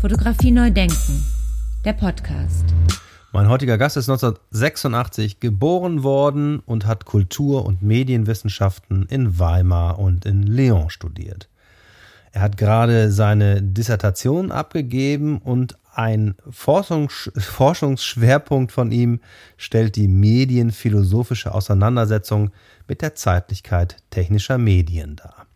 Fotografie neu denken, der Podcast. Mein heutiger Gast ist 1986 geboren worden und hat Kultur- und Medienwissenschaften in Weimar und in Lyon studiert. Er hat gerade seine Dissertation abgegeben und ein Forschungs Forschungsschwerpunkt von ihm stellt die medienphilosophische Auseinandersetzung mit der Zeitlichkeit technischer Medien dar.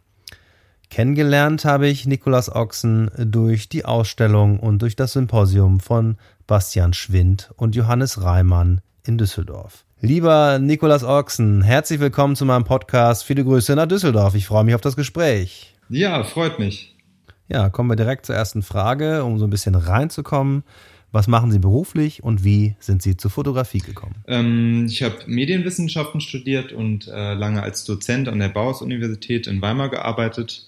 Kennengelernt habe ich Nikolaus Ochsen durch die Ausstellung und durch das Symposium von Bastian Schwind und Johannes Reimann in Düsseldorf. Lieber Nikolaus Ochsen, herzlich willkommen zu meinem Podcast. Viele Grüße nach Düsseldorf. Ich freue mich auf das Gespräch. Ja, freut mich. Ja, kommen wir direkt zur ersten Frage, um so ein bisschen reinzukommen. Was machen Sie beruflich und wie sind Sie zur Fotografie gekommen? Ähm, ich habe Medienwissenschaften studiert und äh, lange als Dozent an der Bauhaus-Universität in Weimar gearbeitet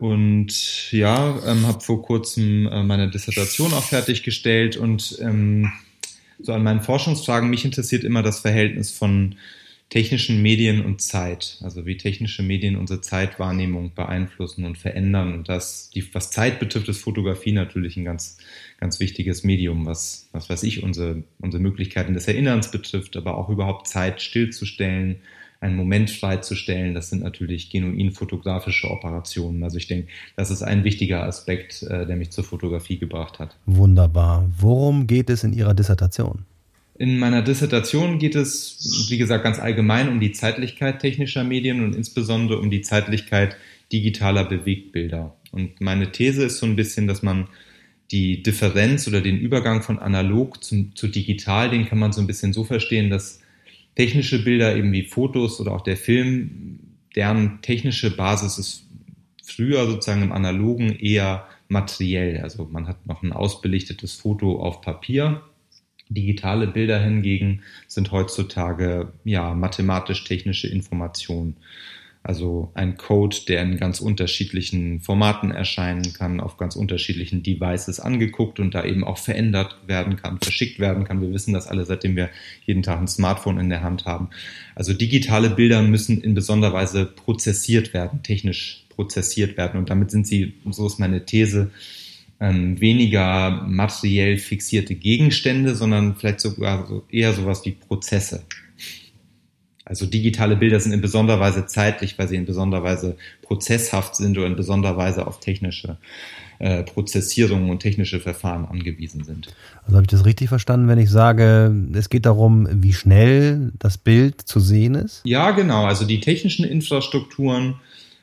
und ja, ähm, habe vor kurzem äh, meine Dissertation auch fertiggestellt und ähm, so an meinen Forschungsfragen, mich interessiert immer das Verhältnis von technischen Medien und Zeit, also wie technische Medien unsere Zeitwahrnehmung beeinflussen und verändern. Und das, die, was Zeit betrifft, ist Fotografie natürlich ein ganz, ganz wichtiges Medium, was, was weiß ich, unsere, unsere Möglichkeiten des Erinnerns betrifft, aber auch überhaupt Zeit stillzustellen, einen Moment freizustellen. Das sind natürlich genuin fotografische Operationen. Also ich denke, das ist ein wichtiger Aspekt, äh, der mich zur Fotografie gebracht hat. Wunderbar. Worum geht es in Ihrer Dissertation? In meiner Dissertation geht es, wie gesagt, ganz allgemein um die Zeitlichkeit technischer Medien und insbesondere um die Zeitlichkeit digitaler Bewegtbilder. Und meine These ist so ein bisschen, dass man die Differenz oder den Übergang von analog zum, zu digital, den kann man so ein bisschen so verstehen, dass technische Bilder, eben wie Fotos oder auch der Film, deren technische Basis ist früher sozusagen im Analogen eher materiell. Also man hat noch ein ausbelichtetes Foto auf Papier. Digitale Bilder hingegen sind heutzutage ja mathematisch-technische Informationen. Also ein Code, der in ganz unterschiedlichen Formaten erscheinen kann, auf ganz unterschiedlichen Devices angeguckt und da eben auch verändert werden kann, verschickt werden kann. Wir wissen das alle, seitdem wir jeden Tag ein Smartphone in der Hand haben. Also digitale Bilder müssen in besonderer Weise prozessiert werden, technisch prozessiert werden. Und damit sind sie, so ist meine These, ähm, weniger materiell fixierte Gegenstände, sondern vielleicht sogar so eher sowas wie Prozesse. Also digitale Bilder sind in besonderer Weise zeitlich, weil sie in besonderer Weise prozesshaft sind oder in besonderer Weise auf technische äh, Prozessierungen und technische Verfahren angewiesen sind. Also habe ich das richtig verstanden, wenn ich sage, es geht darum, wie schnell das Bild zu sehen ist? Ja, genau. Also die technischen Infrastrukturen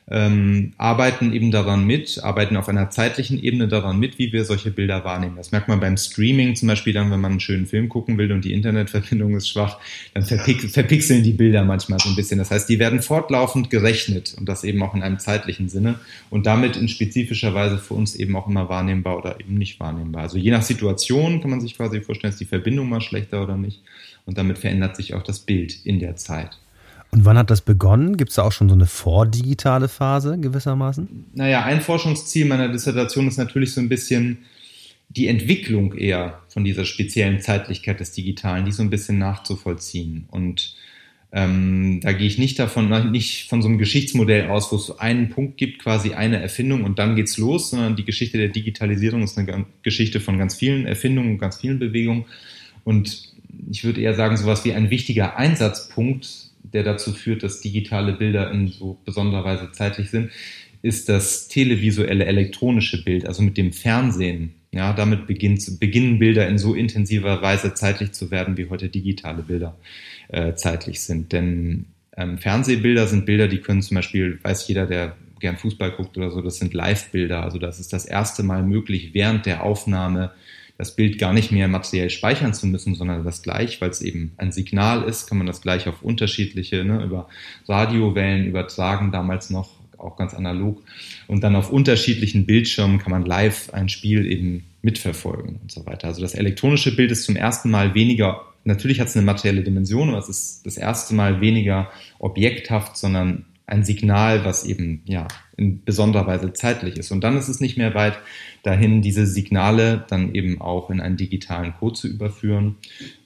ähm, arbeiten eben daran mit, arbeiten auf einer zeitlichen Ebene daran mit, wie wir solche Bilder wahrnehmen. Das merkt man beim Streaming zum Beispiel dann, wenn man einen schönen Film gucken will und die Internetverbindung ist schwach, dann verpix verpixeln die Bilder manchmal so ein bisschen. Das heißt, die werden fortlaufend gerechnet und das eben auch in einem zeitlichen Sinne und damit in spezifischer Weise für uns eben auch immer wahrnehmbar oder eben nicht wahrnehmbar. Also je nach Situation kann man sich quasi vorstellen, ist die Verbindung mal schlechter oder nicht und damit verändert sich auch das Bild in der Zeit. Und wann hat das begonnen? Gibt es da auch schon so eine vordigitale Phase gewissermaßen? Naja, ein Forschungsziel meiner Dissertation ist natürlich so ein bisschen die Entwicklung eher von dieser speziellen Zeitlichkeit des Digitalen, die so ein bisschen nachzuvollziehen. Und ähm, da gehe ich nicht davon, nicht von so einem Geschichtsmodell aus, wo es einen Punkt gibt, quasi eine Erfindung und dann geht's los, sondern die Geschichte der Digitalisierung ist eine Geschichte von ganz vielen Erfindungen und ganz vielen Bewegungen. Und ich würde eher sagen, sowas wie ein wichtiger Einsatzpunkt der dazu führt, dass digitale Bilder in so besonderer Weise zeitlich sind, ist das televisuelle elektronische Bild, also mit dem Fernsehen. Ja, damit beginnt, beginnen Bilder in so intensiver Weise zeitlich zu werden, wie heute digitale Bilder äh, zeitlich sind. Denn ähm, Fernsehbilder sind Bilder, die können zum Beispiel, weiß jeder, der gern Fußball guckt oder so, das sind Live-Bilder. Also das ist das erste Mal möglich, während der Aufnahme das Bild gar nicht mehr materiell speichern zu müssen, sondern das gleich, weil es eben ein Signal ist, kann man das gleich auf unterschiedliche, ne, über Radiowellen übertragen, damals noch auch ganz analog. Und dann auf unterschiedlichen Bildschirmen kann man live ein Spiel eben mitverfolgen und so weiter. Also das elektronische Bild ist zum ersten Mal weniger, natürlich hat es eine materielle Dimension, aber es ist das erste Mal weniger objekthaft, sondern ein Signal, was eben ja in besonderer Weise zeitlich ist. Und dann ist es nicht mehr weit dahin, diese Signale dann eben auch in einen digitalen Code zu überführen,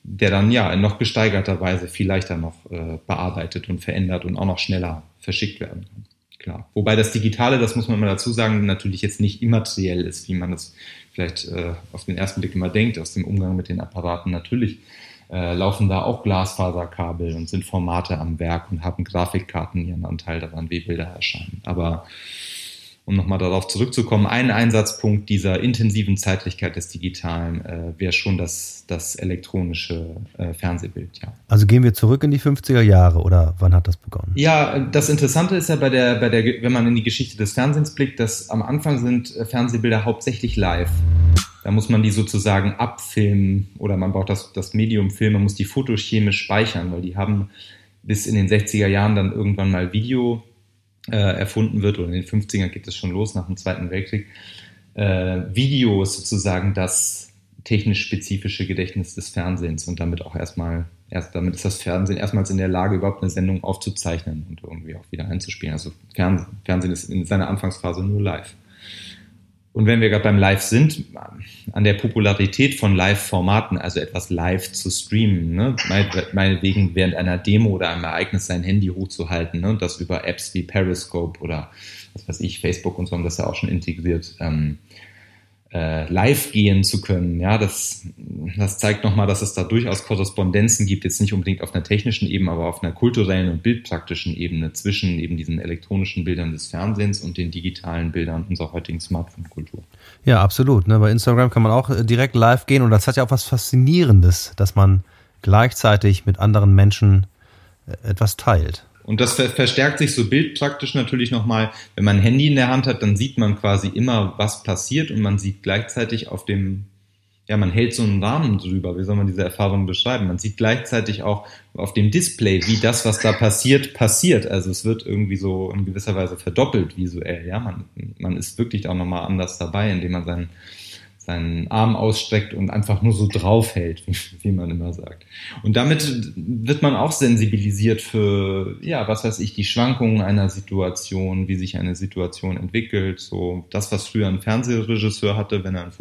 der dann ja in noch gesteigerter Weise viel leichter noch äh, bearbeitet und verändert und auch noch schneller verschickt werden kann. klar. Wobei das Digitale, das muss man mal dazu sagen, natürlich jetzt nicht immateriell ist, wie man das vielleicht äh, auf den ersten Blick immer denkt, aus dem Umgang mit den Apparaten. Natürlich äh, laufen da auch Glasfaserkabel und sind Formate am Werk und haben Grafikkarten ihren Anteil daran, wie Bilder erscheinen. Aber um nochmal darauf zurückzukommen, ein Einsatzpunkt dieser intensiven Zeitlichkeit des Digitalen äh, wäre schon das, das elektronische äh, Fernsehbild, ja. Also gehen wir zurück in die 50er Jahre oder wann hat das begonnen? Ja, das Interessante ist ja bei der, bei der, wenn man in die Geschichte des Fernsehens blickt, dass am Anfang sind äh, Fernsehbilder hauptsächlich live. Da muss man die sozusagen abfilmen oder man braucht das, das Medium Film, man muss die fotochemisch speichern, weil die haben bis in den 60er Jahren dann irgendwann mal Video äh, erfunden wird, oder in den 50ern geht es schon los nach dem Zweiten Weltkrieg, äh, Video ist sozusagen das technisch spezifische Gedächtnis des Fernsehens und damit auch erstmal, erst damit ist das Fernsehen erstmals in der Lage, überhaupt eine Sendung aufzuzeichnen und irgendwie auch wieder einzuspielen. Also Fernsehen ist in seiner Anfangsphase nur live. Und wenn wir gerade beim Live sind, an der Popularität von Live-Formaten, also etwas live zu streamen, ne? meinetwegen während einer Demo oder einem Ereignis sein Handy hochzuhalten ne? und das über Apps wie Periscope oder was weiß ich, Facebook und so haben das ja auch schon integriert. Ähm, äh, live gehen zu können. Ja, das, das zeigt nochmal, dass es da durchaus Korrespondenzen gibt, jetzt nicht unbedingt auf einer technischen Ebene, aber auf einer kulturellen und bildpraktischen Ebene zwischen eben diesen elektronischen Bildern des Fernsehens und den digitalen Bildern unserer heutigen Smartphone-Kultur. Ja, absolut. Ne? Bei Instagram kann man auch äh, direkt live gehen und das hat ja auch was Faszinierendes, dass man gleichzeitig mit anderen Menschen äh, etwas teilt. Und das verstärkt sich so bildpraktisch natürlich nochmal. Wenn man ein Handy in der Hand hat, dann sieht man quasi immer, was passiert und man sieht gleichzeitig auf dem, ja, man hält so einen Rahmen drüber. Wie soll man diese Erfahrung beschreiben? Man sieht gleichzeitig auch auf dem Display, wie das, was da passiert, passiert. Also es wird irgendwie so in gewisser Weise verdoppelt visuell. Ja, man, man ist wirklich auch nochmal anders dabei, indem man seinen seinen Arm ausstreckt und einfach nur so draufhält, wie, man immer sagt. Und damit wird man auch sensibilisiert für, ja, was weiß ich, die Schwankungen einer Situation, wie sich eine Situation entwickelt, so das, was früher ein Fernsehregisseur hatte, wenn er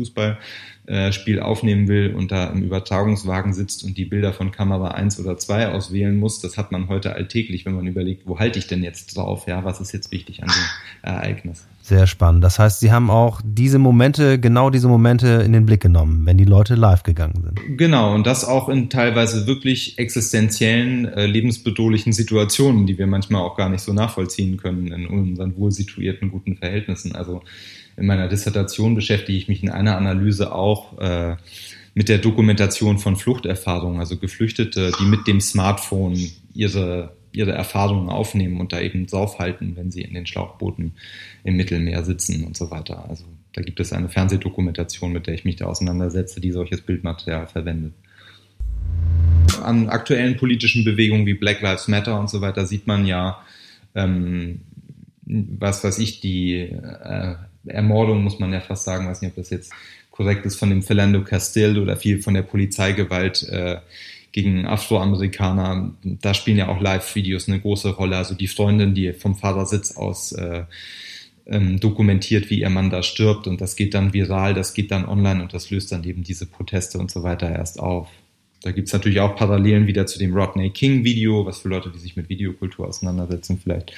ein Fußballspiel aufnehmen will und da im Übertragungswagen sitzt und die Bilder von Kamera 1 oder 2 auswählen muss, das hat man heute alltäglich, wenn man überlegt, wo halte ich denn jetzt drauf, ja, was ist jetzt wichtig an dem Ereignis. Sehr spannend. Das heißt, Sie haben auch diese Momente, genau diese Momente in den Blick genommen, wenn die Leute live gegangen sind. Genau, und das auch in teilweise wirklich existenziellen, äh, lebensbedrohlichen Situationen, die wir manchmal auch gar nicht so nachvollziehen können in unseren wohl situierten, guten Verhältnissen. Also in meiner Dissertation beschäftige ich mich in einer Analyse auch äh, mit der Dokumentation von Fluchterfahrungen, also Geflüchtete, die mit dem Smartphone ihre ihre Erfahrungen aufnehmen und da eben draufhalten, wenn sie in den Schlauchbooten im Mittelmeer sitzen und so weiter. Also da gibt es eine Fernsehdokumentation, mit der ich mich da auseinandersetze, die solches Bildmaterial verwendet. An aktuellen politischen Bewegungen wie Black Lives Matter und so weiter sieht man ja, ähm, was weiß ich, die äh, Ermordung, muss man ja fast sagen, weiß nicht, ob das jetzt korrekt ist, von dem Philando Castile oder viel von der Polizeigewalt äh, gegen Afroamerikaner. Da spielen ja auch Live-Videos eine große Rolle. Also die Freundin, die vom Fahrersitz aus äh, ähm, dokumentiert, wie ihr Mann da stirbt und das geht dann viral, das geht dann online und das löst dann eben diese Proteste und so weiter erst auf. Da gibt's natürlich auch Parallelen wieder zu dem Rodney King-Video, was für Leute, die sich mit Videokultur auseinandersetzen, vielleicht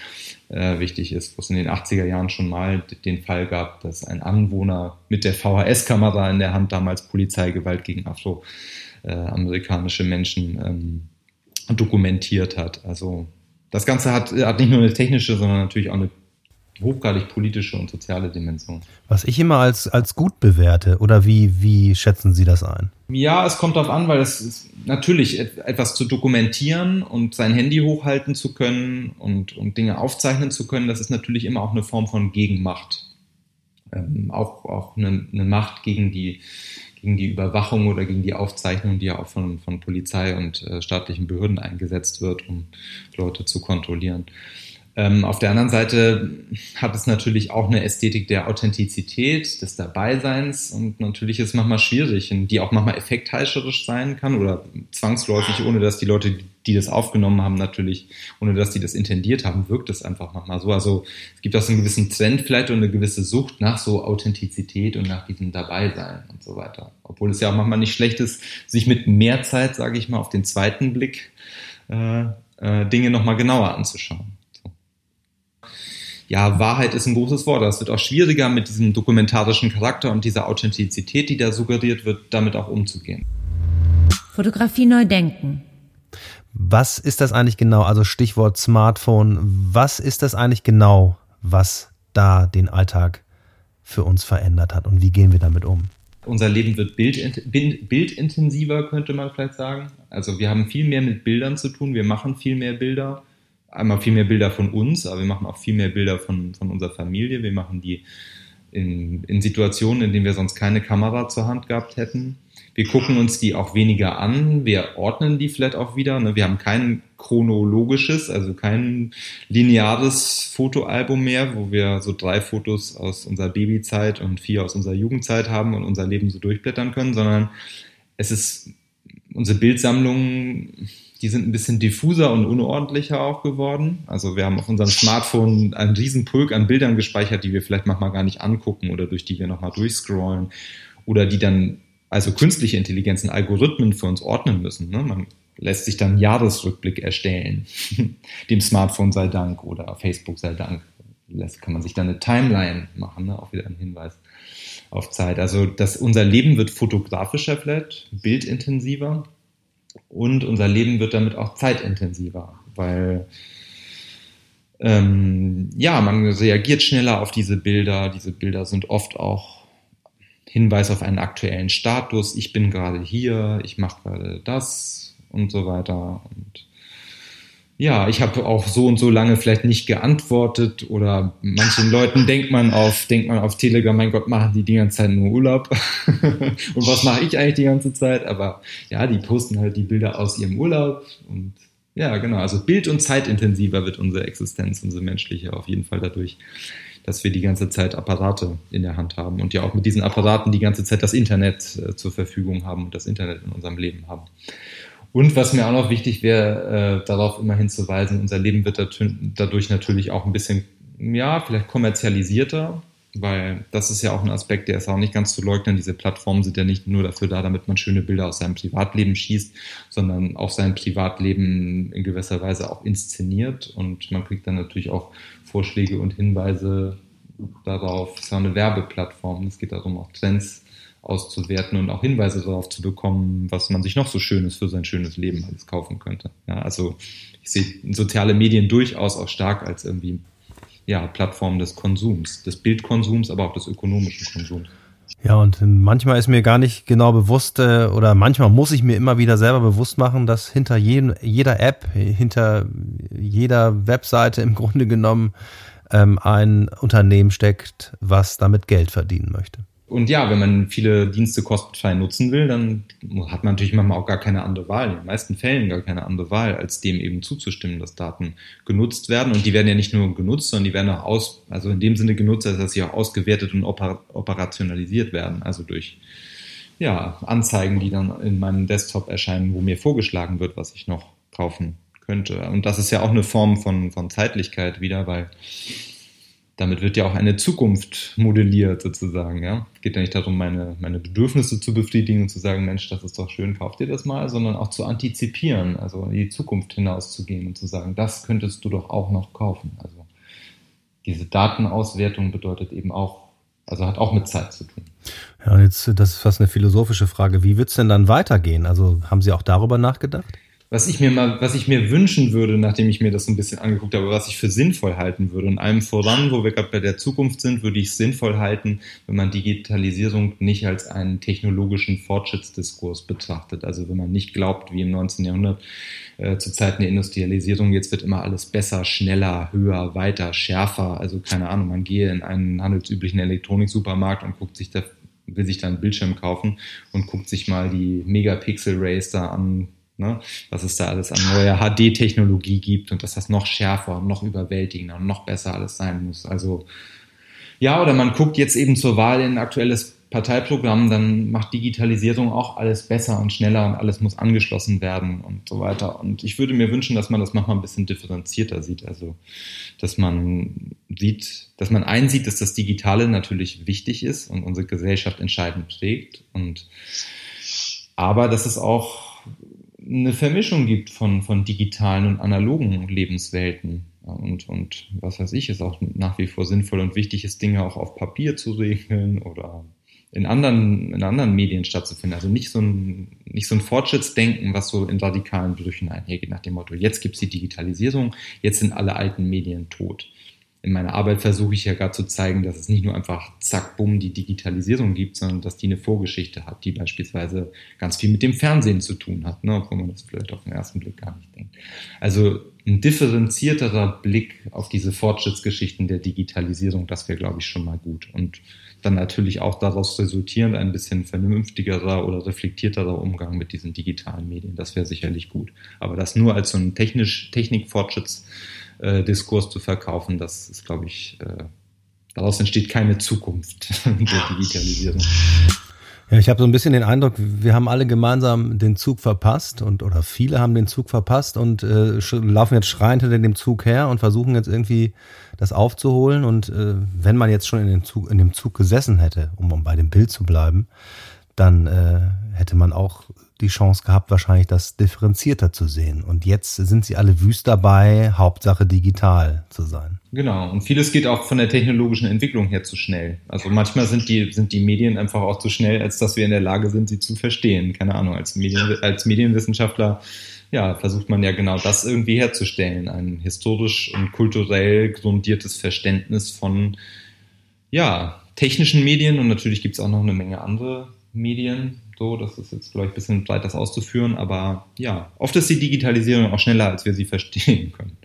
äh, wichtig ist, wo es in den 80er Jahren schon mal den Fall gab, dass ein Anwohner mit der VHS-Kamera in der Hand damals Polizeigewalt gegen Afro äh, Menschen ähm, dokumentiert hat. Also das Ganze hat, hat nicht nur eine technische, sondern natürlich auch eine hochgradig politische und soziale Dimension. Was ich immer als, als gut bewerte, oder wie, wie schätzen Sie das ein? Ja, es kommt darauf an, weil es ist natürlich etwas zu dokumentieren und sein Handy hochhalten zu können und, und Dinge aufzeichnen zu können, das ist natürlich immer auch eine Form von Gegenmacht. Ähm, auch auch eine, eine Macht gegen die gegen die Überwachung oder gegen die Aufzeichnung, die ja auch von, von Polizei und äh, staatlichen Behörden eingesetzt wird, um Leute zu kontrollieren. Ähm, auf der anderen Seite hat es natürlich auch eine Ästhetik der Authentizität, des Dabeiseins und natürlich ist es manchmal schwierig, die auch manchmal effektheischerisch sein kann oder zwangsläufig, ohne dass die Leute, die das aufgenommen haben, natürlich, ohne dass die das intendiert haben, wirkt es einfach manchmal so. Also es gibt auch so einen gewissen Trend vielleicht und eine gewisse Sucht nach so Authentizität und nach diesem Dabeisein und so weiter. Obwohl es ja auch manchmal nicht schlecht ist, sich mit mehr Zeit, sage ich mal, auf den zweiten Blick äh, äh, Dinge nochmal genauer anzuschauen. Ja, Wahrheit ist ein großes Wort. Das wird auch schwieriger mit diesem dokumentarischen Charakter und dieser Authentizität, die da suggeriert wird, damit auch umzugehen. Fotografie neu denken. Was ist das eigentlich genau? Also Stichwort Smartphone. Was ist das eigentlich genau, was da den Alltag für uns verändert hat und wie gehen wir damit um? Unser Leben wird bild, bildintensiver, könnte man vielleicht sagen. Also wir haben viel mehr mit Bildern zu tun, wir machen viel mehr Bilder. Einmal viel mehr Bilder von uns, aber wir machen auch viel mehr Bilder von, von unserer Familie. Wir machen die in, in Situationen, in denen wir sonst keine Kamera zur Hand gehabt hätten. Wir gucken uns die auch weniger an. Wir ordnen die vielleicht auch wieder. Ne? Wir haben kein chronologisches, also kein lineares Fotoalbum mehr, wo wir so drei Fotos aus unserer Babyzeit und vier aus unserer Jugendzeit haben und unser Leben so durchblättern können, sondern es ist unsere Bildsammlung die sind ein bisschen diffuser und unordentlicher auch geworden. Also wir haben auf unserem Smartphone einen riesen Pulk an Bildern gespeichert, die wir vielleicht manchmal gar nicht angucken oder durch die wir nochmal durchscrollen oder die dann also künstliche Intelligenzen, Algorithmen für uns ordnen müssen. Ne? Man lässt sich dann Jahresrückblick erstellen, dem Smartphone sei Dank oder Facebook sei Dank. Lässt, kann man sich dann eine Timeline machen, ne? auch wieder ein Hinweis auf Zeit. Also das, unser Leben wird fotografischer vielleicht, bildintensiver und unser Leben wird damit auch zeitintensiver, weil ähm, ja, man reagiert schneller auf diese Bilder. Diese Bilder sind oft auch Hinweis auf einen aktuellen Status. Ich bin gerade hier, ich mache gerade das und so weiter. Und ja, ich habe auch so und so lange vielleicht nicht geantwortet oder manchen Leuten denkt man auf, denkt man auf Telegram, mein Gott, machen die die ganze Zeit nur Urlaub. und was mache ich eigentlich die ganze Zeit? Aber ja, die posten halt die Bilder aus ihrem Urlaub und ja, genau. Also bild- und zeitintensiver wird unsere Existenz, unsere menschliche auf jeden Fall dadurch, dass wir die ganze Zeit Apparate in der Hand haben und ja auch mit diesen Apparaten die ganze Zeit das Internet äh, zur Verfügung haben und das Internet in unserem Leben haben. Und was mir auch noch wichtig wäre, äh, darauf immer hinzuweisen, unser Leben wird dadurch natürlich auch ein bisschen, ja, vielleicht kommerzialisierter, weil das ist ja auch ein Aspekt, der ist auch nicht ganz zu leugnen. Diese Plattformen sind ja nicht nur dafür da, damit man schöne Bilder aus seinem Privatleben schießt, sondern auch sein Privatleben in gewisser Weise auch inszeniert und man kriegt dann natürlich auch Vorschläge und Hinweise darauf. Es ist ja eine Werbeplattform. Es geht darum, auch Trends auszuwerten und auch Hinweise darauf zu bekommen, was man sich noch so Schönes für sein schönes Leben alles kaufen könnte. Ja, also ich sehe soziale Medien durchaus auch stark als irgendwie ja, Plattform des Konsums, des Bildkonsums, aber auch des ökonomischen Konsums. Ja, und manchmal ist mir gar nicht genau bewusst, äh, oder manchmal muss ich mir immer wieder selber bewusst machen, dass hinter jedem, jeder App, hinter jeder Webseite im Grunde genommen ähm, ein Unternehmen steckt, was damit Geld verdienen möchte. Und ja, wenn man viele Dienste kostenfrei nutzen will, dann hat man natürlich manchmal auch gar keine andere Wahl, in den meisten Fällen gar keine andere Wahl, als dem eben zuzustimmen, dass Daten genutzt werden. Und die werden ja nicht nur genutzt, sondern die werden auch aus, also in dem Sinne genutzt, dass sie auch ausgewertet und operationalisiert werden. Also durch ja, Anzeigen, die dann in meinem Desktop erscheinen, wo mir vorgeschlagen wird, was ich noch kaufen könnte. Und das ist ja auch eine Form von, von Zeitlichkeit wieder, weil damit wird ja auch eine Zukunft modelliert sozusagen, ja. Es geht ja nicht darum, meine, meine Bedürfnisse zu befriedigen und zu sagen, Mensch, das ist doch schön, kauf dir das mal, sondern auch zu antizipieren, also in die Zukunft hinauszugehen und zu sagen, das könntest du doch auch noch kaufen. Also diese Datenauswertung bedeutet eben auch, also hat auch mit Zeit zu tun. Ja, jetzt, das ist fast eine philosophische Frage. Wie wird es denn dann weitergehen? Also haben Sie auch darüber nachgedacht? Was ich mir mal, was ich mir wünschen würde, nachdem ich mir das so ein bisschen angeguckt habe, was ich für sinnvoll halten würde. Und allem voran, wo wir gerade bei der Zukunft sind, würde ich es sinnvoll halten, wenn man Digitalisierung nicht als einen technologischen Fortschrittsdiskurs betrachtet. Also wenn man nicht glaubt, wie im 19. Jahrhundert äh, zu Zeiten der Industrialisierung, jetzt wird immer alles besser, schneller, höher, weiter, schärfer. Also keine Ahnung, man gehe in einen handelsüblichen Elektroniksupermarkt und guckt sich da will sich da einen Bildschirm kaufen und guckt sich mal die Megapixel Rays da an, ne? was es da alles an neuer HD-Technologie gibt und dass das noch schärfer und noch überwältigender und noch besser alles sein muss. Also ja, oder man guckt jetzt eben zur Wahl in ein aktuelles Parteiprogramm, dann macht Digitalisierung auch alles besser und schneller und alles muss angeschlossen werden und so weiter. Und ich würde mir wünschen, dass man das manchmal ein bisschen differenzierter sieht. Also, dass man sieht, dass man einsieht, dass das Digitale natürlich wichtig ist und unsere Gesellschaft entscheidend prägt und aber dass es auch eine Vermischung gibt von, von digitalen und analogen Lebenswelten. Und, und was weiß ich, ist auch nach wie vor sinnvoll und wichtig ist, Dinge auch auf Papier zu regeln oder in anderen, in anderen Medien stattzufinden. Also nicht so ein, nicht so ein Fortschrittsdenken, was so in radikalen Brüchen einhergeht, nach dem Motto, jetzt gibt's die Digitalisierung, jetzt sind alle alten Medien tot in meiner Arbeit versuche ich ja gerade zu zeigen, dass es nicht nur einfach zack, bumm, die Digitalisierung gibt, sondern dass die eine Vorgeschichte hat, die beispielsweise ganz viel mit dem Fernsehen zu tun hat, ne, obwohl man das vielleicht auf den ersten Blick gar nicht denkt. Also ein differenzierterer Blick auf diese Fortschrittsgeschichten der Digitalisierung, das wäre, glaube ich, schon mal gut. Und dann natürlich auch daraus resultierend ein bisschen vernünftigerer oder reflektierterer Umgang mit diesen digitalen Medien. Das wäre sicherlich gut. Aber das nur als so ein technisch, Technikfortschritts äh, Diskurs zu verkaufen, das ist, glaube ich, äh, daraus entsteht keine Zukunft der Digitalisierung. Ja, ich habe so ein bisschen den Eindruck, wir haben alle gemeinsam den Zug verpasst und oder viele haben den Zug verpasst und äh, laufen jetzt schreiend hinter dem Zug her und versuchen jetzt irgendwie das aufzuholen. Und äh, wenn man jetzt schon in, den Zug, in dem Zug gesessen hätte, um, um bei dem Bild zu bleiben, dann äh, hätte man auch die Chance gehabt, wahrscheinlich das differenzierter zu sehen. Und jetzt sind sie alle wüst dabei, Hauptsache digital zu sein. Genau. Und vieles geht auch von der technologischen Entwicklung her zu schnell. Also manchmal sind die, sind die Medien einfach auch zu schnell, als dass wir in der Lage sind, sie zu verstehen. Keine Ahnung. Als, Medien, als Medienwissenschaftler ja, versucht man ja genau das irgendwie herzustellen. Ein historisch und kulturell grundiertes Verständnis von, ja, technischen Medien und natürlich gibt es auch noch eine Menge andere Medien, so, das ist jetzt vielleicht ein bisschen breit, das auszuführen, aber ja, oft ist die Digitalisierung auch schneller, als wir sie verstehen können.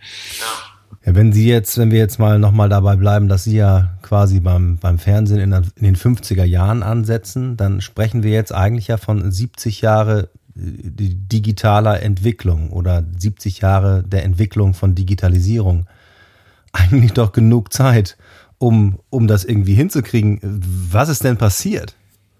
Ja, wenn Sie jetzt, wenn wir jetzt mal nochmal dabei bleiben, dass Sie ja quasi beim, beim Fernsehen in, in, den 50er Jahren ansetzen, dann sprechen wir jetzt eigentlich ja von 70 Jahre äh, digitaler Entwicklung oder 70 Jahre der Entwicklung von Digitalisierung. Eigentlich doch genug Zeit, um, um das irgendwie hinzukriegen. Was ist denn passiert?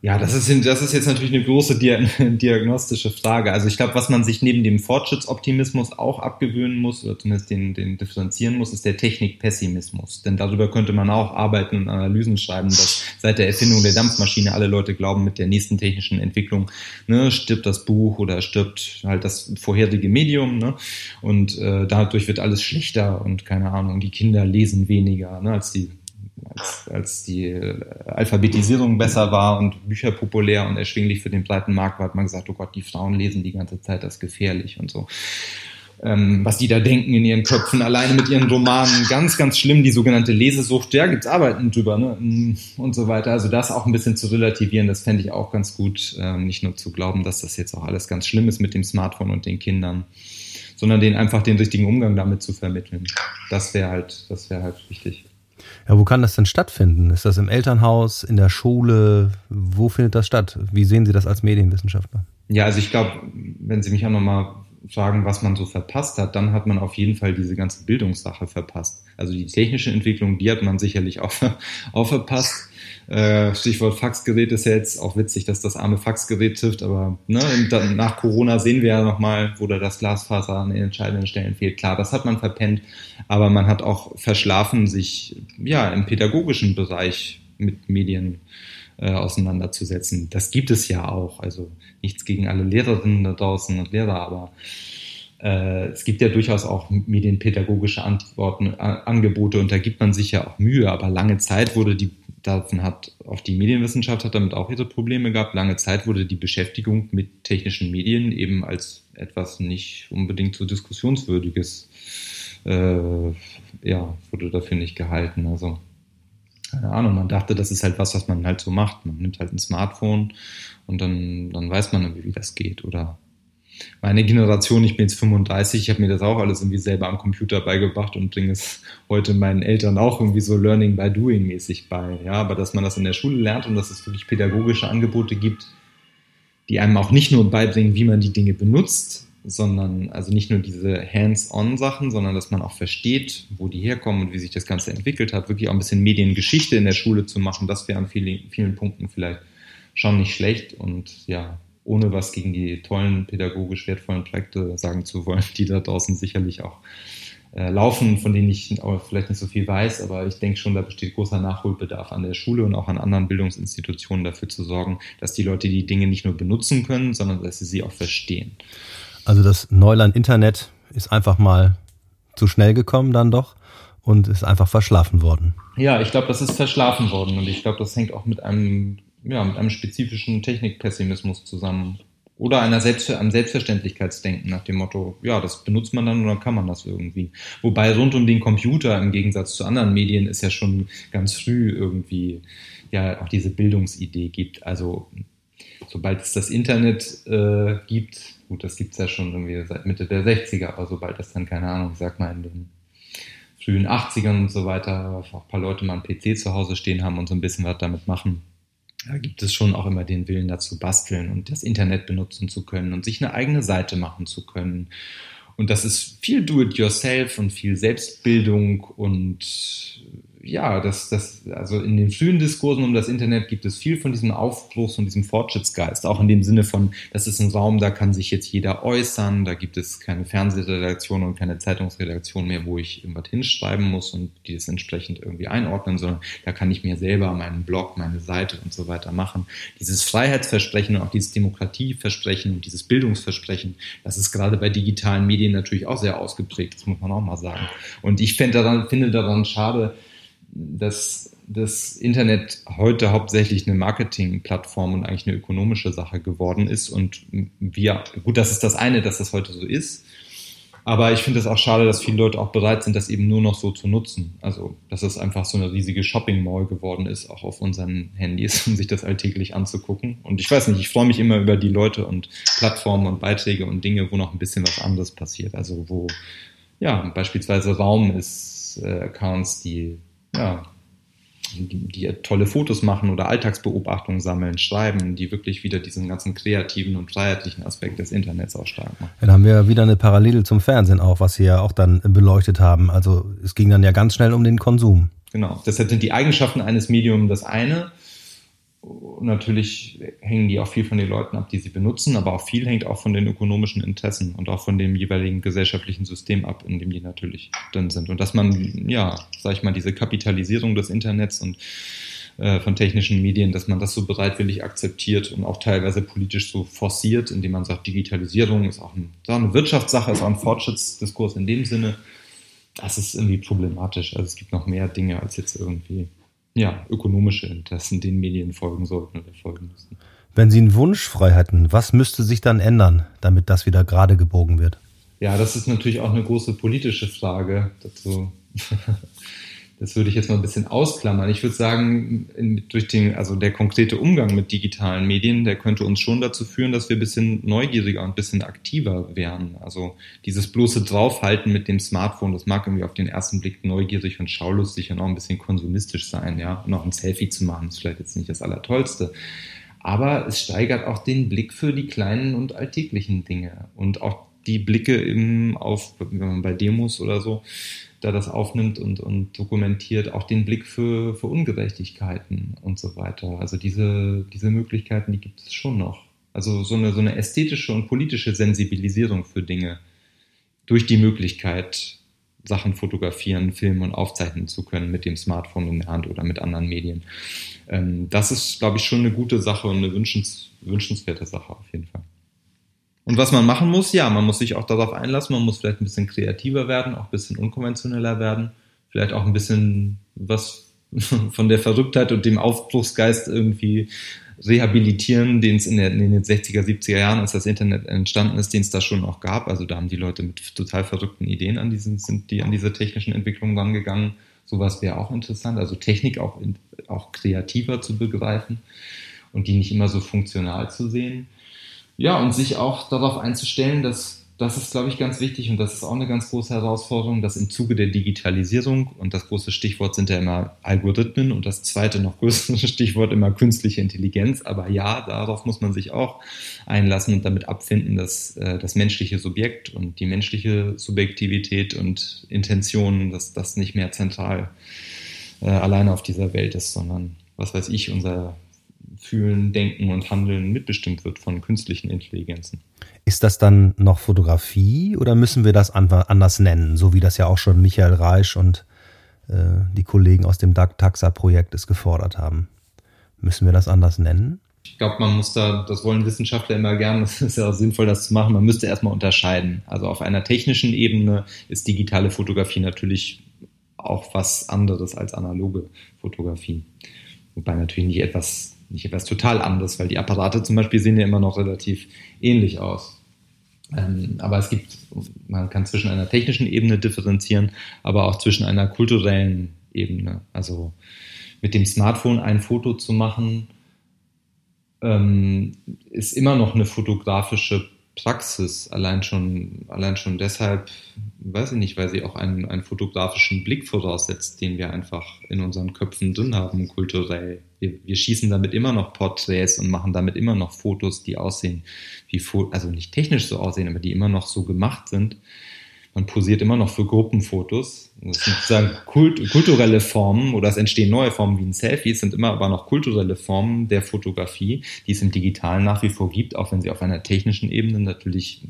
Ja, das ist, das ist jetzt natürlich eine große diagnostische Frage. Also ich glaube, was man sich neben dem Fortschrittsoptimismus auch abgewöhnen muss, oder zumindest den, den differenzieren muss, ist der Technikpessimismus. Denn darüber könnte man auch arbeiten und Analysen schreiben, dass seit der Erfindung der Dampfmaschine alle Leute glauben, mit der nächsten technischen Entwicklung ne, stirbt das Buch oder stirbt halt das vorherige Medium. Ne? Und äh, dadurch wird alles schlechter und keine Ahnung, die Kinder lesen weniger ne, als die als, als die äh, Alphabetisierung besser war und Bücher populär und erschwinglich für den breiten Markt war, hat man gesagt, oh Gott, die Frauen lesen die ganze Zeit, das ist gefährlich und so. Ähm, was die da denken in ihren Köpfen, alleine mit ihren Romanen, ganz, ganz schlimm, die sogenannte Lesesucht, ja, gibt's Arbeiten drüber, ne, mm, und so weiter. Also das auch ein bisschen zu relativieren, das fände ich auch ganz gut, ähm, nicht nur zu glauben, dass das jetzt auch alles ganz schlimm ist mit dem Smartphone und den Kindern, sondern denen einfach den richtigen Umgang damit zu vermitteln. Das wäre halt, das wäre halt wichtig. Ja, wo kann das denn stattfinden? Ist das im Elternhaus, in der Schule? Wo findet das statt? Wie sehen Sie das als Medienwissenschaftler? Ja, also ich glaube, wenn Sie mich auch nochmal fragen, was man so verpasst hat, dann hat man auf jeden Fall diese ganze Bildungssache verpasst. Also die technische Entwicklung, die hat man sicherlich auch, auch verpasst. Äh, Stichwort Faxgerät ist ja jetzt auch witzig, dass das arme Faxgerät trifft, aber ne, nach Corona sehen wir ja nochmal, wo da das Glasfaser an den entscheidenden Stellen fehlt. Klar, das hat man verpennt, aber man hat auch verschlafen, sich ja im pädagogischen Bereich mit Medien äh, auseinanderzusetzen. Das gibt es ja auch. Also nichts gegen alle Lehrerinnen da draußen und Lehrer, aber es gibt ja durchaus auch medienpädagogische Antworten, äh, Angebote und da gibt man sich ja auch Mühe, aber lange Zeit wurde die, davon hat auch die Medienwissenschaft hat damit auch ihre Probleme gehabt, lange Zeit wurde die Beschäftigung mit technischen Medien eben als etwas nicht unbedingt so diskussionswürdiges, äh, ja, wurde dafür nicht gehalten. Also keine Ahnung, man dachte, das ist halt was, was man halt so macht. Man nimmt halt ein Smartphone und dann, dann weiß man wie das geht. Oder meine Generation, ich bin jetzt 35, ich habe mir das auch alles irgendwie selber am Computer beigebracht und bringe es heute meinen Eltern auch irgendwie so Learning by Doing mäßig bei. Ja, aber dass man das in der Schule lernt und dass es wirklich pädagogische Angebote gibt, die einem auch nicht nur beibringen, wie man die Dinge benutzt, sondern also nicht nur diese Hands-on-Sachen, sondern dass man auch versteht, wo die herkommen und wie sich das Ganze entwickelt hat, wirklich auch ein bisschen Mediengeschichte in der Schule zu machen, das wäre an vielen, vielen Punkten vielleicht schon nicht schlecht und ja, ohne was gegen die tollen, pädagogisch wertvollen Projekte sagen zu wollen, die da draußen sicherlich auch äh, laufen, von denen ich vielleicht nicht so viel weiß, aber ich denke schon, da besteht großer Nachholbedarf an der Schule und auch an anderen Bildungsinstitutionen dafür zu sorgen, dass die Leute die Dinge nicht nur benutzen können, sondern dass sie sie auch verstehen. Also das Neuland Internet ist einfach mal zu schnell gekommen dann doch und ist einfach verschlafen worden. Ja, ich glaube, das ist verschlafen worden und ich glaube, das hängt auch mit einem, ja, mit einem spezifischen Technikpessimismus zusammen. Oder einer Selbst einem Selbstverständlichkeitsdenken nach dem Motto, ja, das benutzt man dann oder kann man das irgendwie. Wobei rund um den Computer im Gegensatz zu anderen Medien ist ja schon ganz früh irgendwie ja auch diese Bildungsidee gibt. Also sobald es das Internet äh, gibt, gut, das gibt es ja schon irgendwie seit Mitte der 60er, aber sobald das dann, keine Ahnung, ich sag mal in den frühen 80ern und so weiter, auch ein paar Leute mal einen PC zu Hause stehen haben und so ein bisschen was damit machen, da gibt es schon auch immer den Willen dazu basteln und das Internet benutzen zu können und sich eine eigene Seite machen zu können. Und das ist viel Do-it-yourself und viel Selbstbildung und ja, das, das, also in den frühen Diskursen um das Internet gibt es viel von diesem Aufbruchs und diesem Fortschrittsgeist, auch in dem Sinne von, das ist ein Raum, da kann sich jetzt jeder äußern, da gibt es keine Fernsehredaktion und keine Zeitungsredaktion mehr, wo ich irgendwas hinschreiben muss und die das entsprechend irgendwie einordnen, sondern da kann ich mir selber meinen Blog, meine Seite und so weiter machen. Dieses Freiheitsversprechen und auch dieses Demokratieversprechen und dieses Bildungsversprechen, das ist gerade bei digitalen Medien natürlich auch sehr ausgeprägt, das muss man auch mal sagen. Und ich daran, finde daran schade, dass das Internet heute hauptsächlich eine Marketingplattform und eigentlich eine ökonomische Sache geworden ist. Und wir, gut, das ist das eine, dass das heute so ist. Aber ich finde es auch schade, dass viele Leute auch bereit sind, das eben nur noch so zu nutzen. Also, dass es einfach so eine riesige Shopping Mall geworden ist, auch auf unseren Handys, um sich das alltäglich anzugucken. Und ich weiß nicht, ich freue mich immer über die Leute und Plattformen und Beiträge und Dinge, wo noch ein bisschen was anderes passiert. Also, wo, ja, beispielsweise Raum ist, äh, Accounts, die ja, die, tolle Fotos machen oder Alltagsbeobachtungen sammeln, schreiben, die wirklich wieder diesen ganzen kreativen und freiheitlichen Aspekt des Internets auch stark machen. dann haben wir wieder eine Parallele zum Fernsehen auch, was Sie ja auch dann beleuchtet haben. Also es ging dann ja ganz schnell um den Konsum. Genau. Deshalb sind die Eigenschaften eines Mediums das eine natürlich hängen die auch viel von den Leuten ab, die sie benutzen, aber auch viel hängt auch von den ökonomischen Interessen und auch von dem jeweiligen gesellschaftlichen System ab, in dem die natürlich drin sind. Und dass man, ja, sag ich mal, diese Kapitalisierung des Internets und äh, von technischen Medien, dass man das so bereitwillig akzeptiert und auch teilweise politisch so forciert, indem man sagt, Digitalisierung ist auch, ein, ist auch eine Wirtschaftssache, ist auch ein Fortschrittsdiskurs in dem Sinne. Das ist irgendwie problematisch. Also es gibt noch mehr Dinge als jetzt irgendwie ja, ökonomische Interessen den Medien folgen sollten oder folgen müssen. Wenn Sie einen Wunsch frei hätten, was müsste sich dann ändern, damit das wieder gerade gebogen wird? Ja, das ist natürlich auch eine große politische Frage. Dazu das würde ich jetzt mal ein bisschen ausklammern. Ich würde sagen, durch den, also der konkrete Umgang mit digitalen Medien, der könnte uns schon dazu führen, dass wir ein bisschen neugieriger und ein bisschen aktiver werden. Also dieses bloße Draufhalten mit dem Smartphone, das mag irgendwie auf den ersten Blick neugierig und schaulustig und auch ein bisschen konsumistisch sein, ja. Und auch ein Selfie zu machen, ist vielleicht jetzt nicht das Allertollste. Aber es steigert auch den Blick für die kleinen und alltäglichen Dinge und auch die Blicke im, auf, wenn man bei Demos oder so, da das aufnimmt und, und dokumentiert, auch den Blick für, für Ungerechtigkeiten und so weiter. Also diese, diese Möglichkeiten, die gibt es schon noch. Also so eine, so eine ästhetische und politische Sensibilisierung für Dinge durch die Möglichkeit, Sachen fotografieren, filmen und aufzeichnen zu können mit dem Smartphone in der Hand oder mit anderen Medien. Ähm, das ist, glaube ich, schon eine gute Sache und eine wünschens, wünschenswerte Sache auf jeden Fall. Und was man machen muss, ja, man muss sich auch darauf einlassen, man muss vielleicht ein bisschen kreativer werden, auch ein bisschen unkonventioneller werden, vielleicht auch ein bisschen was von der Verrücktheit und dem Aufbruchsgeist irgendwie rehabilitieren, den es in, in, den 60er, 70er Jahren, als das Internet entstanden ist, den es da schon auch gab. Also da haben die Leute mit total verrückten Ideen an diesen, sind die an diese technischen Entwicklungen rangegangen. Sowas wäre auch interessant, also Technik auch, auch kreativer zu begreifen und die nicht immer so funktional zu sehen. Ja, und sich auch darauf einzustellen, dass das ist, glaube ich, ganz wichtig und das ist auch eine ganz große Herausforderung, dass im Zuge der Digitalisierung und das große Stichwort sind ja immer Algorithmen und das zweite noch größere Stichwort immer künstliche Intelligenz. Aber ja, darauf muss man sich auch einlassen und damit abfinden, dass äh, das menschliche Subjekt und die menschliche Subjektivität und Intentionen, dass das nicht mehr zentral äh, alleine auf dieser Welt ist, sondern was weiß ich, unser Fühlen, Denken und Handeln mitbestimmt wird von künstlichen Intelligenzen. Ist das dann noch Fotografie oder müssen wir das anders nennen, so wie das ja auch schon Michael Reisch und äh, die Kollegen aus dem Taxa-Projekt es gefordert haben? Müssen wir das anders nennen? Ich glaube, man muss da, das wollen Wissenschaftler immer gern, das ist ja auch sinnvoll, das zu machen. Man müsste erstmal unterscheiden. Also auf einer technischen Ebene ist digitale Fotografie natürlich auch was anderes als analoge Fotografie. Wobei natürlich nicht etwas, nicht etwas total anderes, weil die Apparate zum Beispiel sehen ja immer noch relativ ähnlich aus. Ähm, aber es gibt, man kann zwischen einer technischen Ebene differenzieren, aber auch zwischen einer kulturellen Ebene. Also mit dem Smartphone ein Foto zu machen, ähm, ist immer noch eine fotografische Praxis, allein schon, allein schon deshalb, weiß ich nicht, weil sie auch einen, einen fotografischen Blick voraussetzt, den wir einfach in unseren Köpfen drin haben, kulturell. Wir, wir schießen damit immer noch Porträts und machen damit immer noch Fotos, die aussehen wie, also nicht technisch so aussehen, aber die immer noch so gemacht sind man posiert immer noch für Gruppenfotos. Das sind sozusagen kult kulturelle Formen oder es entstehen neue Formen wie ein Selfie. Es sind immer aber noch kulturelle Formen der Fotografie, die es im Digitalen nach wie vor gibt, auch wenn sie auf einer technischen Ebene natürlich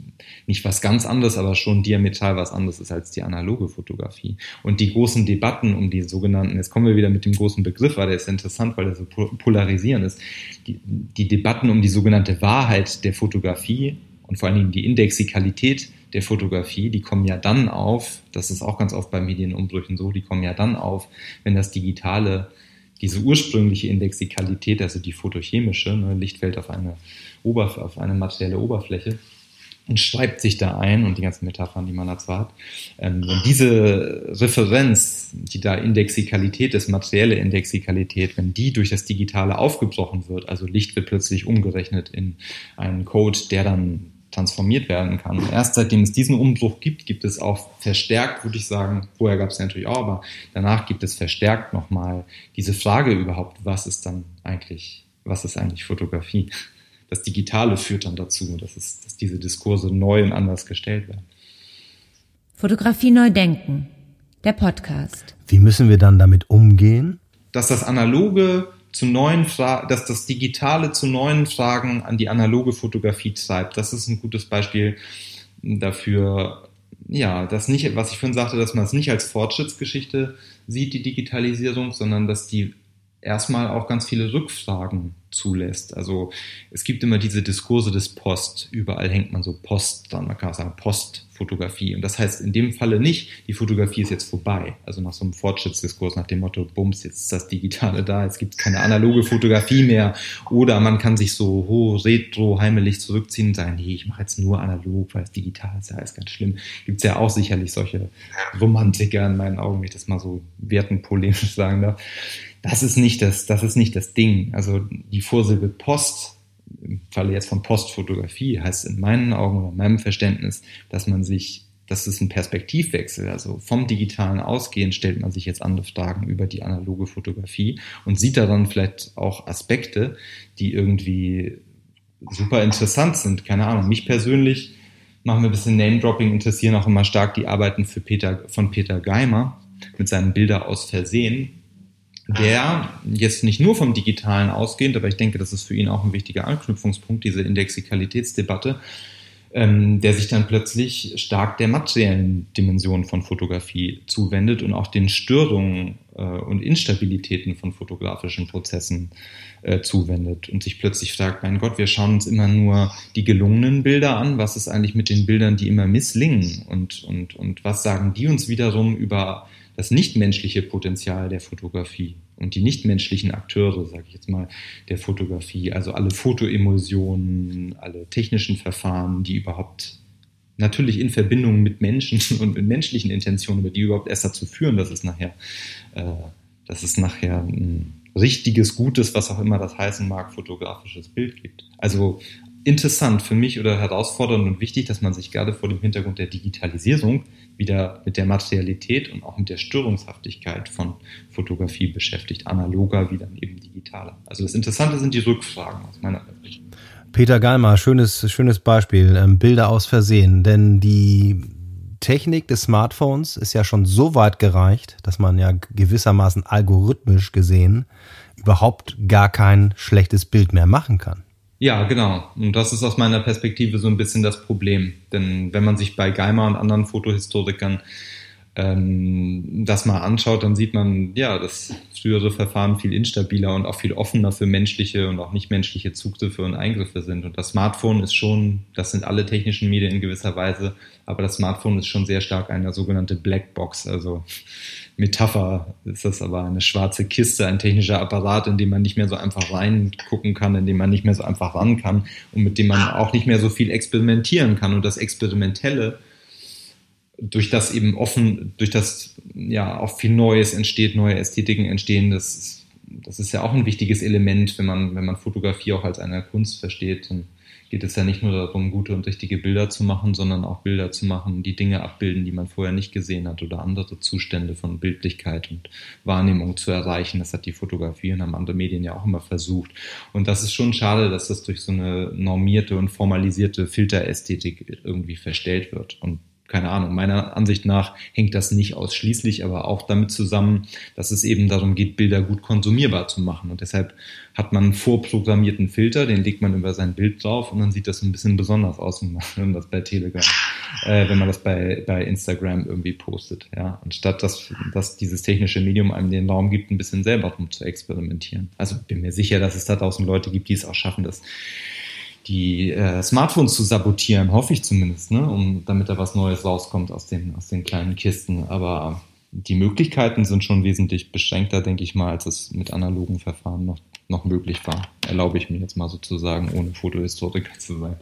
nicht was ganz anderes, aber schon diametral was anderes ist als die analoge Fotografie. Und die großen Debatten um die sogenannten, jetzt kommen wir wieder mit dem großen Begriff, weil der ist interessant, weil der so polarisierend ist, die, die Debatten um die sogenannte Wahrheit der Fotografie und vor allen Dingen die Indexikalität der Fotografie, die kommen ja dann auf, das ist auch ganz oft bei Medienumbrüchen so, die kommen ja dann auf, wenn das Digitale, diese ursprüngliche Indexikalität, also die photochemische, ne, Licht fällt auf eine, Oberf auf eine materielle Oberfläche, und schreibt sich da ein und die ganzen Metaphern, die man dazu hat. Ähm, wenn diese Referenz, die da Indexikalität ist, materielle Indexikalität, wenn die durch das Digitale aufgebrochen wird, also Licht wird plötzlich umgerechnet in einen Code, der dann transformiert werden kann. Und erst seitdem es diesen Umbruch gibt, gibt es auch verstärkt, würde ich sagen, vorher gab es natürlich auch, aber danach gibt es verstärkt nochmal diese Frage überhaupt, was ist dann eigentlich, was ist eigentlich Fotografie? Das Digitale führt dann dazu, dass, es, dass diese Diskurse neu und anders gestellt werden. Fotografie neu denken, der Podcast. Wie müssen wir dann damit umgehen? Dass das Analoge zu neuen Fragen, dass das Digitale zu neuen Fragen an die analoge Fotografie treibt. Das ist ein gutes Beispiel dafür, ja, das nicht, was ich vorhin sagte, dass man es nicht als Fortschrittsgeschichte sieht, die Digitalisierung, sondern dass die erstmal auch ganz viele Rückfragen zulässt. Also es gibt immer diese Diskurse des Post. Überall hängt man so Post dran. Man kann auch sagen Postfotografie. Und das heißt in dem Falle nicht, die Fotografie ist jetzt vorbei. Also nach so einem Fortschrittsdiskurs, nach dem Motto, Bums, jetzt ist das Digitale da, jetzt gibt es keine analoge Fotografie mehr. Oder man kann sich so oh, retro, heimelig zurückziehen und sagen, nee, ich mache jetzt nur analog, weil es digital ist, ja, ist ganz schlimm. Gibt es ja auch sicherlich solche Romantiker in meinen Augen, wenn ich das mal so wertenpolemisch sagen darf das ist nicht das, das ist nicht das Ding. Also die Vorsilbe Post, im Falle jetzt von Postfotografie, heißt in meinen Augen oder in meinem Verständnis, dass man sich, das ist ein Perspektivwechsel. Also vom Digitalen ausgehend stellt man sich jetzt andere Fragen über die analoge Fotografie und sieht daran vielleicht auch Aspekte, die irgendwie super interessant sind. Keine Ahnung. Mich persönlich machen wir ein bisschen Name-Dropping, interessieren auch immer stark die Arbeiten für Peter, von Peter Geimer mit seinen Bilder aus Versehen der jetzt nicht nur vom Digitalen ausgehend, aber ich denke, das ist für ihn auch ein wichtiger Anknüpfungspunkt, diese Indexikalitätsdebatte, ähm, der sich dann plötzlich stark der materiellen Dimension von Fotografie zuwendet und auch den Störungen äh, und Instabilitäten von fotografischen Prozessen äh, zuwendet und sich plötzlich fragt, mein Gott, wir schauen uns immer nur die gelungenen Bilder an, was ist eigentlich mit den Bildern, die immer misslingen? Und, und, und was sagen die uns wiederum über das nichtmenschliche Potenzial der Fotografie und die nichtmenschlichen Akteure, sage ich jetzt mal, der Fotografie, also alle Fotoemulsionen, alle technischen Verfahren, die überhaupt natürlich in Verbindung mit Menschen und mit menschlichen Intentionen, aber die überhaupt erst dazu führen, dass es nachher, äh, dass es nachher ein richtiges, gutes, was auch immer das heißen mag, fotografisches Bild gibt. Also interessant für mich oder herausfordernd und wichtig, dass man sich gerade vor dem Hintergrund der Digitalisierung wieder mit der Materialität und auch mit der Störungshaftigkeit von Fotografie beschäftigt, analoger wie dann eben digitaler. Also das Interessante sind die Rückfragen aus meiner Sicht. Peter Galmer, schönes, schönes Beispiel, ähm, Bilder aus Versehen, denn die Technik des Smartphones ist ja schon so weit gereicht, dass man ja gewissermaßen algorithmisch gesehen überhaupt gar kein schlechtes Bild mehr machen kann. Ja, genau. Und das ist aus meiner Perspektive so ein bisschen das Problem. Denn wenn man sich bei Geimer und anderen Fotohistorikern ähm, das mal anschaut, dann sieht man, ja, dass frühere Verfahren viel instabiler und auch viel offener für menschliche und auch nichtmenschliche Zugriffe und Eingriffe sind. Und das Smartphone ist schon, das sind alle technischen Medien in gewisser Weise, aber das Smartphone ist schon sehr stark eine sogenannte Blackbox, also Metapher ist das aber eine schwarze Kiste, ein technischer Apparat, in dem man nicht mehr so einfach reingucken kann, in dem man nicht mehr so einfach ran kann und mit dem man auch nicht mehr so viel experimentieren kann. Und das Experimentelle durch das eben offen, durch das ja auch viel Neues entsteht, neue Ästhetiken entstehen, das ist, das ist ja auch ein wichtiges Element, wenn man, wenn man Fotografie auch als eine Kunst versteht. Dann geht es ja nicht nur darum, gute und richtige Bilder zu machen, sondern auch Bilder zu machen, die Dinge abbilden, die man vorher nicht gesehen hat oder andere Zustände von Bildlichkeit und Wahrnehmung zu erreichen. Das hat die Fotografie und haben andere Medien ja auch immer versucht. Und das ist schon schade, dass das durch so eine normierte und formalisierte Filterästhetik irgendwie verstellt wird. Und keine Ahnung, meiner Ansicht nach hängt das nicht ausschließlich, aber auch damit zusammen, dass es eben darum geht, Bilder gut konsumierbar zu machen. Und deshalb hat man einen vorprogrammierten Filter, den legt man über sein Bild drauf und dann sieht das ein bisschen besonders aus, wenn man das bei Telegram, äh, wenn man das bei, bei Instagram irgendwie postet. Ja, anstatt dass, dass dieses technische Medium einem den Raum gibt, ein bisschen selber rum zu experimentieren. Also bin mir sicher, dass es da draußen Leute gibt, die es auch schaffen, das die äh, Smartphones zu sabotieren, hoffe ich zumindest, ne? um damit da was Neues rauskommt aus den, aus den kleinen Kisten. Aber die Möglichkeiten sind schon wesentlich beschränkter, denke ich mal, als es mit analogen Verfahren noch, noch möglich war. Erlaube ich mir jetzt mal sozusagen, ohne Fotohistoriker zu sein.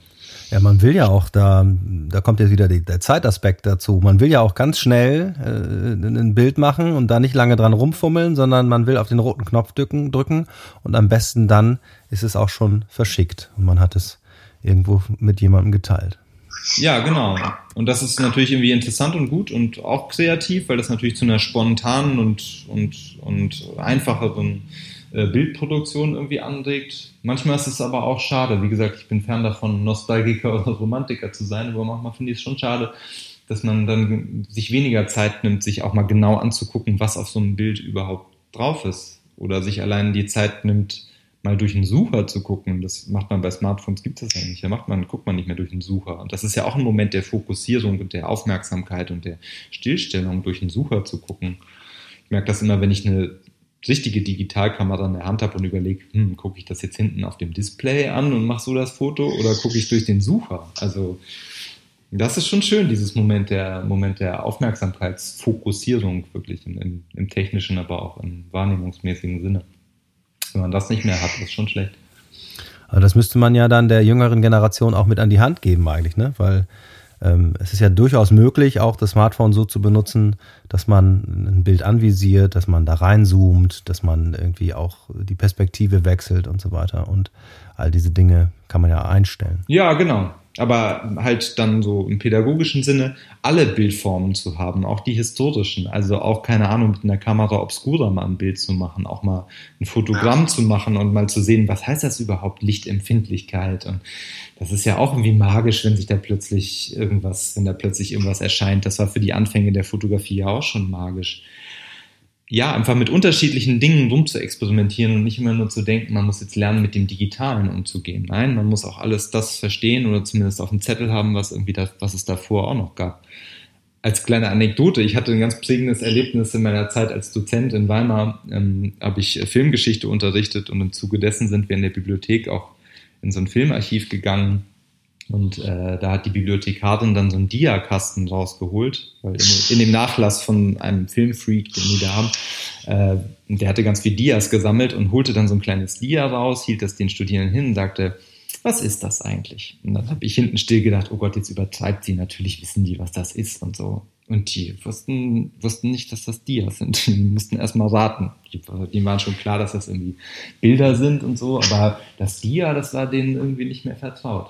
Ja, man will ja auch, da, da kommt jetzt wieder der Zeitaspekt dazu. Man will ja auch ganz schnell äh, ein Bild machen und da nicht lange dran rumfummeln, sondern man will auf den roten Knopf drücken, drücken und am besten dann ist es auch schon verschickt und man hat es irgendwo mit jemandem geteilt. Ja, genau. Und das ist natürlich irgendwie interessant und gut und auch kreativ, weil das natürlich zu einer spontanen und, und, und einfacheren äh, Bildproduktion irgendwie anregt. Manchmal ist es aber auch schade. Wie gesagt, ich bin fern davon, Nostalgiker oder Romantiker zu sein, aber manchmal finde ich es schon schade, dass man dann sich weniger Zeit nimmt, sich auch mal genau anzugucken, was auf so einem Bild überhaupt drauf ist. Oder sich allein die Zeit nimmt, mal durch einen Sucher zu gucken. Das macht man bei Smartphones, gibt es ja nicht. Da macht man, guckt man nicht mehr durch einen Sucher. Und das ist ja auch ein Moment der Fokussierung und der Aufmerksamkeit und der Stillstellung, durch einen Sucher zu gucken. Ich merke das immer, wenn ich eine richtige Digitalkamera in der Hand habe und überlege, hm, gucke ich das jetzt hinten auf dem Display an und mache so das Foto oder gucke ich durch den Sucher? Also das ist schon schön, dieses Moment der Moment der Aufmerksamkeitsfokussierung wirklich im, im, im technischen, aber auch im wahrnehmungsmäßigen Sinne. Wenn man das nicht mehr hat, ist schon schlecht. Aber das müsste man ja dann der jüngeren Generation auch mit an die Hand geben eigentlich, ne? Weil ähm, es ist ja durchaus möglich, auch das Smartphone so zu benutzen, dass man ein Bild anvisiert, dass man da reinzoomt, dass man irgendwie auch die Perspektive wechselt und so weiter. Und all diese Dinge kann man ja einstellen. Ja, genau aber halt dann so im pädagogischen Sinne alle Bildformen zu haben, auch die historischen. Also auch, keine Ahnung, mit einer Kamera obscura mal ein Bild zu machen, auch mal ein Fotogramm ja. zu machen und mal zu sehen, was heißt das überhaupt, Lichtempfindlichkeit. Und das ist ja auch irgendwie magisch, wenn sich da plötzlich irgendwas, wenn da plötzlich irgendwas erscheint. Das war für die Anfänge der Fotografie ja auch schon magisch ja, einfach mit unterschiedlichen Dingen rum zu experimentieren und nicht immer nur zu denken, man muss jetzt lernen, mit dem Digitalen umzugehen. Nein, man muss auch alles das verstehen oder zumindest auf dem Zettel haben, was irgendwie das, was es davor auch noch gab. Als kleine Anekdote, ich hatte ein ganz prägendes Erlebnis in meiner Zeit als Dozent in Weimar, ähm, habe ich Filmgeschichte unterrichtet und im Zuge dessen sind wir in der Bibliothek auch in so ein Filmarchiv gegangen und äh, da hat die Bibliothekarin dann so einen Dia-Kasten rausgeholt, weil in, in, dem Nachlass von einem Filmfreak, den die da haben, äh, der hatte ganz viel Dias gesammelt und holte dann so ein kleines Dia raus, hielt das den Studierenden hin und sagte, was ist das eigentlich? Und dann habe ich hinten still gedacht, oh Gott, jetzt übertreibt sie, natürlich wissen die, was das ist und so. Und die wussten, wussten nicht, dass das Dias sind. Die mussten erstmal raten. Die, die waren schon klar, dass das irgendwie Bilder sind und so, aber das Dia, das war denen irgendwie nicht mehr vertraut.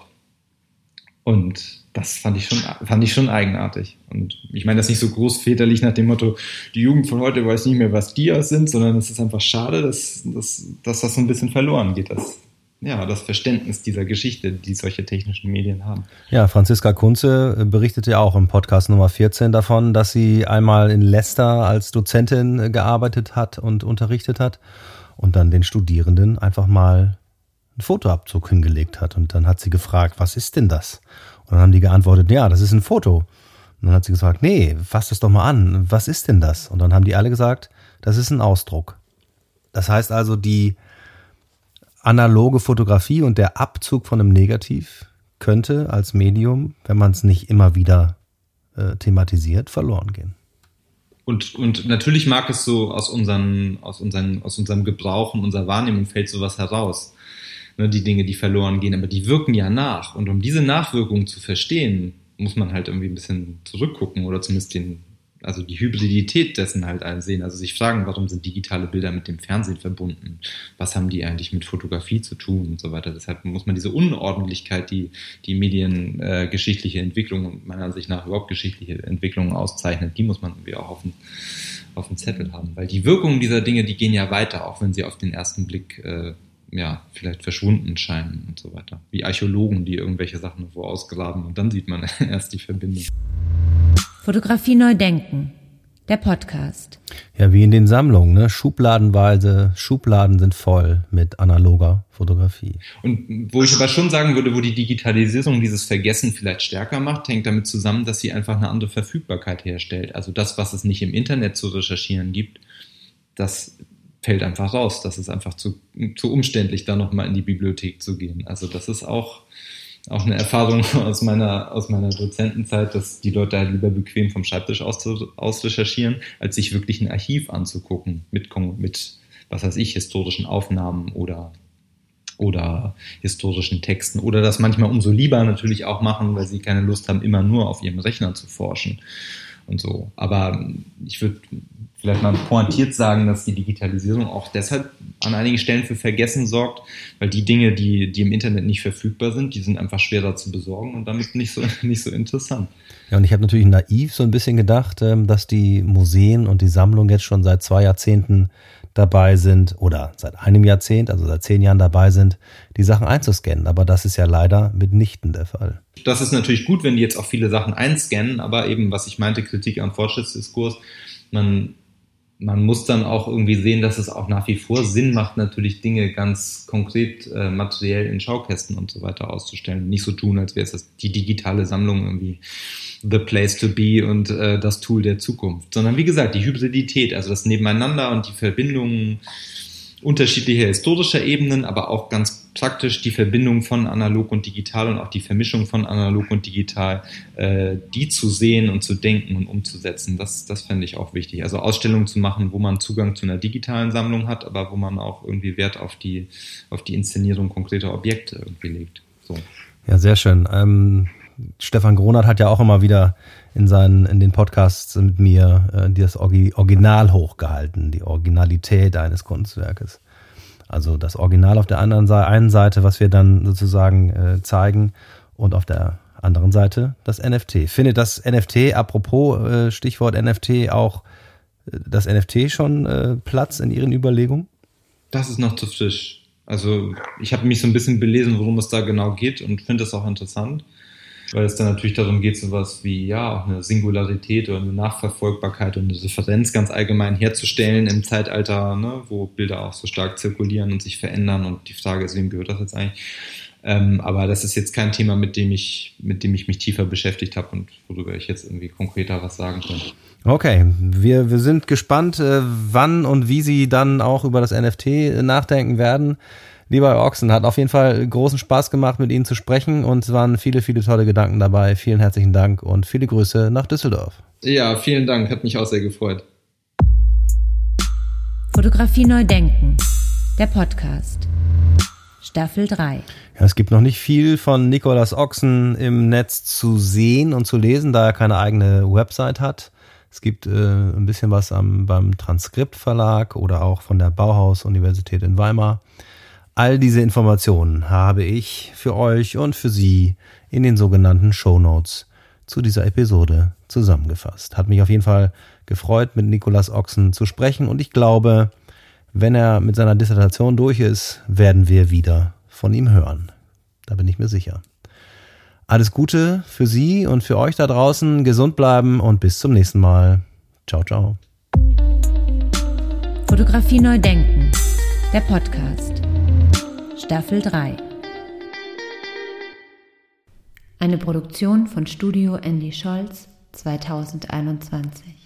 Und das fand ich schon, fand ich schon eigenartig. Und ich meine das nicht so großväterlich nach dem Motto, die Jugend von heute weiß nicht mehr, was Dias sind, sondern es ist einfach schade, dass, dass, dass das so ein bisschen verloren geht, das, ja, das Verständnis dieser Geschichte, die solche technischen Medien haben. Ja, Franziska Kunze berichtete ja auch im Podcast Nummer 14 davon, dass sie einmal in Leicester als Dozentin gearbeitet hat und unterrichtet hat und dann den Studierenden einfach mal einen Fotoabzug hingelegt hat. Und dann hat sie gefragt, was ist denn das? Und dann haben die geantwortet, ja, das ist ein Foto. Und dann hat sie gesagt, nee, fass das doch mal an. Was ist denn das? Und dann haben die alle gesagt, das ist ein Ausdruck. Das heißt also, die analoge Fotografie und der Abzug von einem Negativ könnte als Medium, wenn man es nicht immer wieder äh, thematisiert, verloren gehen. Und, und natürlich mag es so aus, unseren, aus, unseren, aus unserem Gebrauch und unserer Wahrnehmung fällt sowas heraus. Ne, die Dinge, die verloren gehen, aber die wirken ja nach. Und um diese Nachwirkungen zu verstehen, muss man halt irgendwie ein bisschen zurückgucken oder zumindest den, also die Hybridität dessen halt sehen. Also sich fragen, warum sind digitale Bilder mit dem Fernsehen verbunden? Was haben die eigentlich mit Fotografie zu tun und so weiter? Deshalb muss man diese Unordentlichkeit, die die mediengeschichtliche äh, Entwicklung und meiner Ansicht nach überhaupt geschichtliche Entwicklung auszeichnet, die muss man irgendwie auch auf dem, auf dem Zettel haben. Weil die Wirkungen dieser Dinge, die gehen ja weiter, auch wenn sie auf den ersten Blick äh, ja, vielleicht verschwunden scheinen und so weiter. Wie Archäologen, die irgendwelche Sachen wo ausgraben und dann sieht man erst die Verbindung. Fotografie neu denken. Der Podcast. Ja, wie in den Sammlungen, ne? Schubladenweise, Schubladen sind voll mit analoger Fotografie. Und wo ich aber schon sagen würde, wo die Digitalisierung dieses Vergessen vielleicht stärker macht, hängt damit zusammen, dass sie einfach eine andere Verfügbarkeit herstellt. Also das, was es nicht im Internet zu recherchieren gibt, das fällt einfach raus. Das ist einfach zu, zu umständlich, da nochmal in die Bibliothek zu gehen. Also das ist auch, auch eine Erfahrung aus meiner, aus meiner Dozentenzeit, dass die Leute halt lieber bequem vom Schreibtisch aus, aus recherchieren, als sich wirklich ein Archiv anzugucken mit, mit, was weiß ich, historischen Aufnahmen oder oder historischen Texten oder das manchmal umso lieber natürlich auch machen, weil sie keine Lust haben, immer nur auf ihrem Rechner zu forschen und so. Aber ich würde vielleicht mal pointiert sagen, dass die Digitalisierung auch deshalb an einigen Stellen für Vergessen sorgt, weil die Dinge, die, die im Internet nicht verfügbar sind, die sind einfach schwerer zu besorgen und damit nicht so, nicht so interessant. Ja, und ich habe natürlich naiv so ein bisschen gedacht, ähm, dass die Museen und die Sammlung jetzt schon seit zwei Jahrzehnten dabei sind oder seit einem Jahrzehnt, also seit zehn Jahren dabei sind, die Sachen einzuscannen. Aber das ist ja leider mitnichten der Fall. Das ist natürlich gut, wenn die jetzt auch viele Sachen einscannen, aber eben, was ich meinte, Kritik am Fortschrittsdiskurs, man man muss dann auch irgendwie sehen, dass es auch nach wie vor Sinn macht, natürlich Dinge ganz konkret äh, materiell in Schaukästen und so weiter auszustellen. Nicht so tun, als wäre es die digitale Sammlung irgendwie the place to be und äh, das Tool der Zukunft. Sondern wie gesagt, die Hybridität, also das Nebeneinander und die Verbindungen unterschiedlicher historischer Ebenen, aber auch ganz praktisch die Verbindung von analog und digital und auch die Vermischung von analog und digital, äh, die zu sehen und zu denken und umzusetzen. Das, das fände ich auch wichtig. Also Ausstellungen zu machen, wo man Zugang zu einer digitalen Sammlung hat, aber wo man auch irgendwie Wert auf die, auf die Inszenierung konkreter Objekte irgendwie legt. So. Ja, sehr schön. Ähm, Stefan Gronert hat ja auch immer wieder in seinen, in den Podcasts mit mir äh, das Original hochgehalten, die Originalität eines Kunstwerkes. Also das Original auf der anderen Seite, einen Seite, was wir dann sozusagen äh, zeigen, und auf der anderen Seite das NFT. Findet das NFT, apropos äh, Stichwort NFT, auch äh, das NFT schon äh, Platz in Ihren Überlegungen? Das ist noch zu frisch. Also ich habe mich so ein bisschen belesen, worum es da genau geht und finde es auch interessant weil es dann natürlich darum geht, sowas wie ja auch eine Singularität oder eine Nachverfolgbarkeit und eine Differenz ganz allgemein herzustellen im Zeitalter, ne, wo Bilder auch so stark zirkulieren und sich verändern. Und die Frage ist, wem gehört das jetzt eigentlich? Ähm, aber das ist jetzt kein Thema, mit dem ich, mit dem ich mich tiefer beschäftigt habe und worüber ich jetzt irgendwie konkreter was sagen könnte. Okay, wir, wir sind gespannt, äh, wann und wie Sie dann auch über das NFT nachdenken werden. Lieber Ochsen, hat auf jeden Fall großen Spaß gemacht, mit Ihnen zu sprechen und es waren viele, viele tolle Gedanken dabei. Vielen herzlichen Dank und viele Grüße nach Düsseldorf. Ja, vielen Dank, hat mich auch sehr gefreut. Fotografie neu denken, der Podcast. Staffel 3. Ja, es gibt noch nicht viel von Nikolas Ochsen im Netz zu sehen und zu lesen, da er keine eigene Website hat. Es gibt äh, ein bisschen was am, beim Transkriptverlag oder auch von der Bauhaus-Universität in Weimar. All diese Informationen habe ich für euch und für Sie in den sogenannten Show Notes zu dieser Episode zusammengefasst. Hat mich auf jeden Fall gefreut, mit Nikolas Ochsen zu sprechen und ich glaube, wenn er mit seiner Dissertation durch ist, werden wir wieder von ihm hören. Da bin ich mir sicher. Alles Gute für Sie und für euch da draußen. Gesund bleiben und bis zum nächsten Mal. Ciao, ciao. Fotografie neu denken. Der Podcast. Staffel 3. Eine Produktion von Studio Andy Scholz 2021.